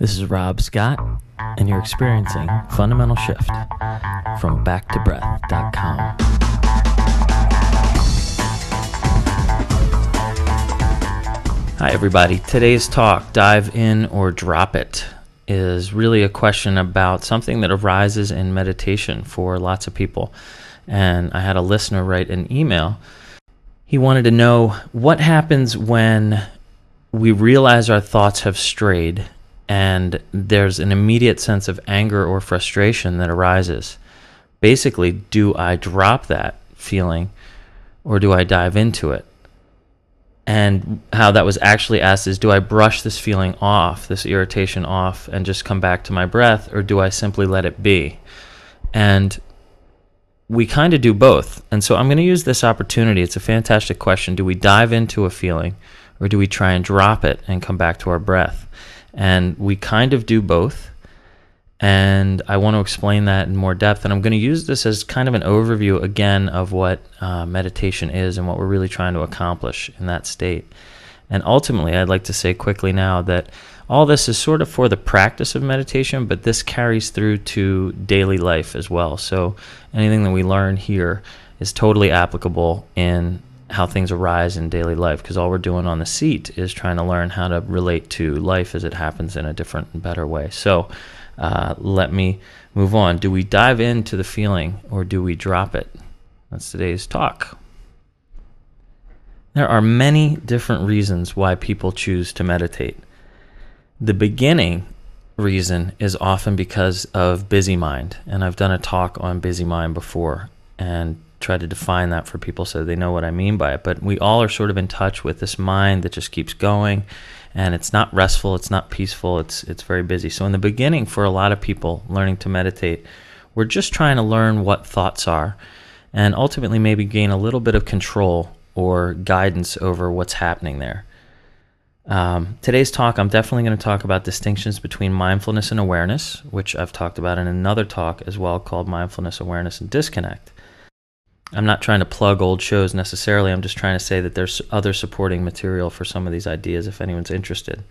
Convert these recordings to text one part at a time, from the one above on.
This is Rob Scott, and you're experiencing Fundamental Shift from backtobreath.com. Hi, everybody. Today's talk, Dive In or Drop It, is really a question about something that arises in meditation for lots of people. And I had a listener write an email. He wanted to know what happens when we realize our thoughts have strayed and there's an immediate sense of anger or frustration that arises. Basically, do I drop that feeling or do I dive into it? And how that was actually asked is do I brush this feeling off, this irritation off, and just come back to my breath, or do I simply let it be? And we kind of do both. And so I'm going to use this opportunity. It's a fantastic question. Do we dive into a feeling, or do we try and drop it and come back to our breath? And we kind of do both. And I want to explain that in more depth. And I'm going to use this as kind of an overview again of what uh, meditation is and what we're really trying to accomplish in that state. And ultimately, I'd like to say quickly now that all this is sort of for the practice of meditation, but this carries through to daily life as well. So anything that we learn here is totally applicable in how things arise in daily life because all we're doing on the seat is trying to learn how to relate to life as it happens in a different and better way. So uh, let me move on. Do we dive into the feeling or do we drop it? That's today's talk. There are many different reasons why people choose to meditate. The beginning reason is often because of busy mind, and I've done a talk on busy mind before. And try to define that for people so they know what I mean by it. But we all are sort of in touch with this mind that just keeps going and it's not restful, it's not peaceful, it's it's very busy. So in the beginning for a lot of people learning to meditate, we're just trying to learn what thoughts are and ultimately maybe gain a little bit of control or guidance over what's happening there. Um, today's talk, I'm definitely going to talk about distinctions between mindfulness and awareness, which I've talked about in another talk as well called Mindfulness, Awareness, and Disconnect. I'm not trying to plug old shows necessarily. I'm just trying to say that there's other supporting material for some of these ideas if anyone's interested.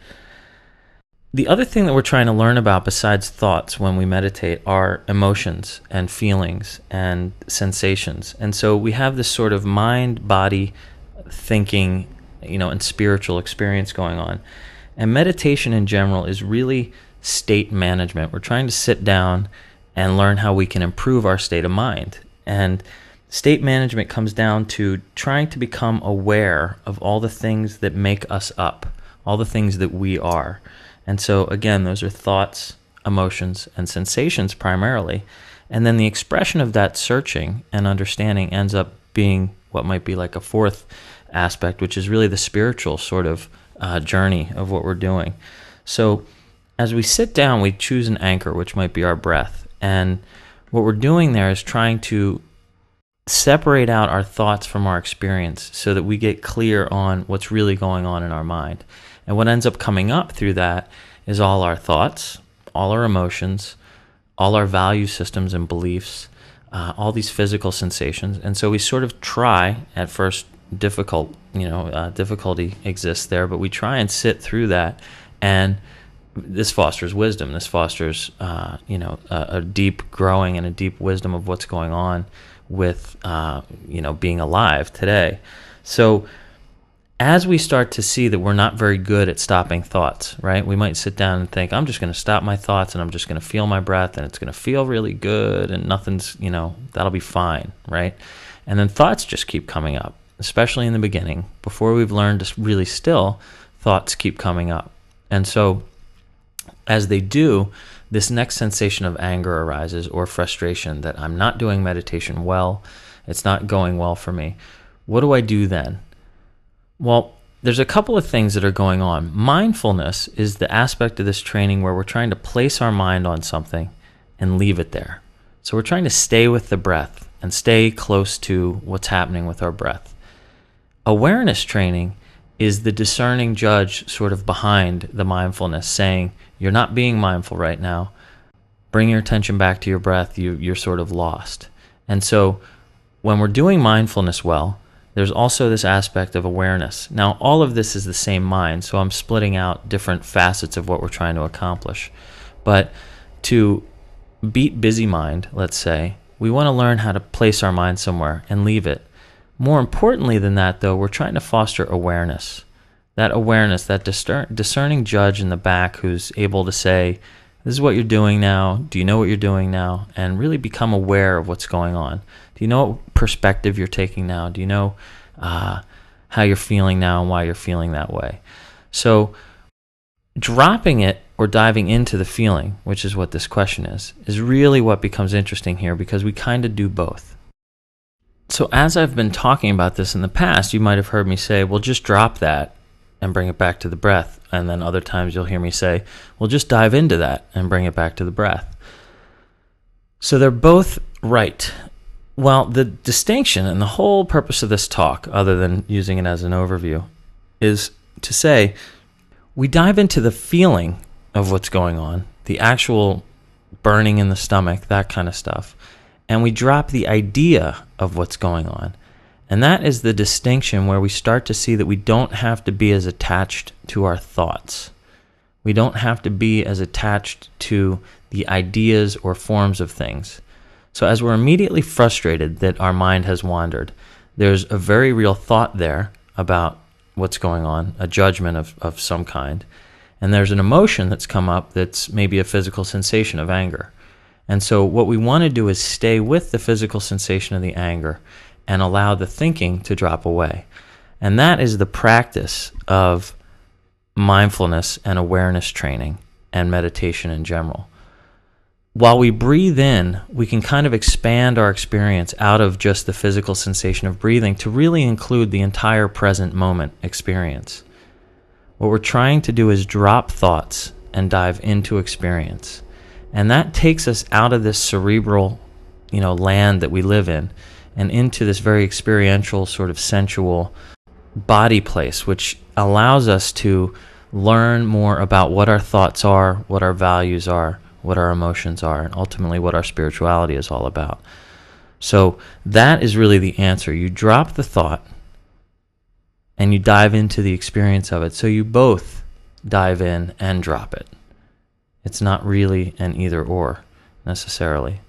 The other thing that we're trying to learn about besides thoughts when we meditate are emotions and feelings and sensations. And so we have this sort of mind body thinking, you know, and spiritual experience going on. And meditation in general is really state management. We're trying to sit down and learn how we can improve our state of mind. And State management comes down to trying to become aware of all the things that make us up, all the things that we are. And so, again, those are thoughts, emotions, and sensations primarily. And then the expression of that searching and understanding ends up being what might be like a fourth aspect, which is really the spiritual sort of uh, journey of what we're doing. So, as we sit down, we choose an anchor, which might be our breath. And what we're doing there is trying to separate out our thoughts from our experience so that we get clear on what's really going on in our mind. And what ends up coming up through that is all our thoughts, all our emotions, all our value systems and beliefs, uh, all these physical sensations. And so we sort of try at first difficult, you know, uh, difficulty exists there, but we try and sit through that and this fosters wisdom. This fosters, uh, you know, a, a, deep growing and a deep wisdom of what's going on with uh, you know being alive today. So as we start to see that we're not very good at stopping thoughts, right? We might sit down and think, I'm just going to stop my thoughts and I'm just going to feel my breath and it's going to feel really good and nothing's, you know, that'll be fine, right? And then thoughts just keep coming up, especially in the beginning. Before we've learned to really still, thoughts keep coming up. And so as they do, this next sensation of anger arises or frustration that I'm not doing meditation well, it's not going well for me. What do I do then? Well, there's a couple of things that are going on. Mindfulness is the aspect of this training where we're trying to place our mind on something and leave it there. So we're trying to stay with the breath and stay close to what's happening with our breath. Awareness training is the discerning judge sort of behind the mindfulness saying, You're not being mindful right now. Bring your attention back to your breath. You, you're sort of lost. And so when we're doing mindfulness well, there's also this aspect of awareness. Now, all of this is the same mind, so I'm splitting out different facets of what we're trying to accomplish. But to beat busy mind, let's say, we want to learn how to place our mind somewhere and leave it. More importantly than that, though, we're trying to foster awareness. That awareness, that discerning judge in the back who's able to say, This is what you're doing now. Do you know what you're doing now? And really become aware of what's going on. Do you know what perspective you're taking now? Do you know uh, how you're feeling now and why you're feeling that way? So, dropping it or diving into the feeling, which is what this question is, is really what becomes interesting here because we kind of do both. So, as I've been talking about this in the past, you might have heard me say, well, just drop that and bring it back to the breath. And then other times you'll hear me say, well, just dive into that and bring it back to the breath. So, they're both right. Well, the distinction and the whole purpose of this talk, other than using it as an overview, is to say we dive into the feeling of what's going on, the actual burning in the stomach, that kind of stuff, and we drop the idea of what's going on. And that is the distinction where we start to see that we don't have to be as attached to our thoughts. We don't have to be as attached to the ideas or forms of things. So, as we're immediately frustrated that our mind has wandered, there's a very real thought there about what's going on, a judgment of, of some kind. And there's an emotion that's come up that's maybe a physical sensation of anger. And so, what we want to do is stay with the physical sensation of the anger and allow the thinking to drop away. And that is the practice of mindfulness and awareness training and meditation in general while we breathe in, we can kind of expand our experience out of just the physical sensation of breathing to really include the entire present moment experience. What we're trying to do is drop thoughts and dive into experience. And that takes us out of this cerebral, you know, land that we live in and into this very experiential sort of sensual body place which allows us to learn more about what our thoughts are, what our values are what our emotions are, and ultimately what our spirituality is all about. So that is really the answer. You drop the thought and you dive into the experience of it. So you both dive in and drop it. It's not really an either or necessarily.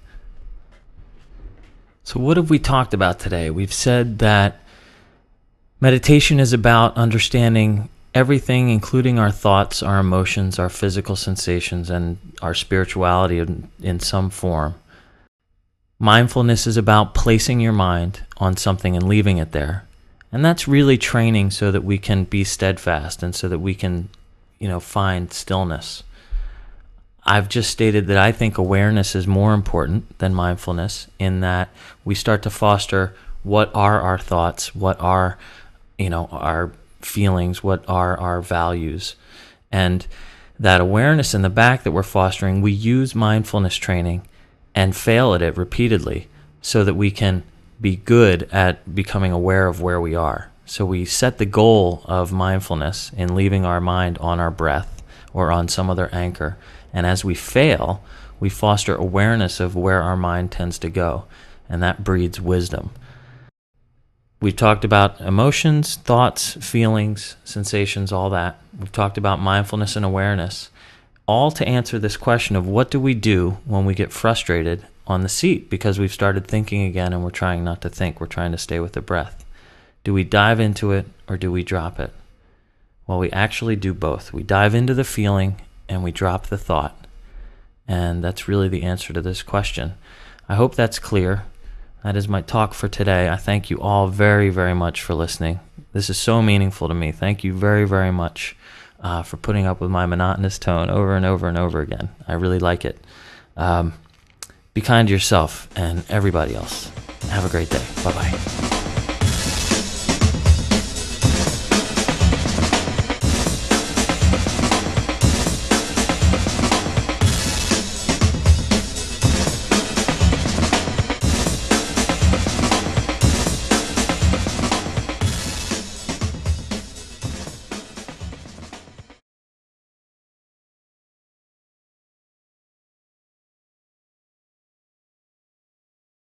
So, what have we talked about today? We've said that meditation is about understanding everything, including our thoughts, our emotions, our physical sensations, and our spirituality in, in, some form. Mindfulness is about placing your mind on something and leaving it there. And that's really training so that we can be steadfast and so that we can, you know, find stillness. I've just stated that I think awareness is more important than mindfulness in that we start to foster what are our thoughts, what are, you know, our feelings, what are our values. And that awareness in the back that we're fostering, we use mindfulness training and fail at it repeatedly so that we can be good at becoming aware of where we are. So we set the goal of mindfulness in leaving our mind on our breath or on some other anchor. And as we fail, we foster awareness of where our mind tends to go. And that breeds wisdom. We've talked about emotions, thoughts, feelings, sensations, all that. We've talked about mindfulness and awareness, all to answer this question of what do we do when we get frustrated on the seat because we've started thinking again and we're trying not to think. We're trying to stay with the breath. Do we dive into it or do we drop it? Well, we actually do both. We dive into the feeling and we drop the thought. And that's really the answer to this question. I hope that's clear. That is my talk for today. I thank you all very, very much for listening. This is so meaningful to me. Thank you very, very much uh, for putting up with my monotonous tone over and over and over again. I really like it. Um, be kind to yourself and everybody else. Have a great day. Bye bye.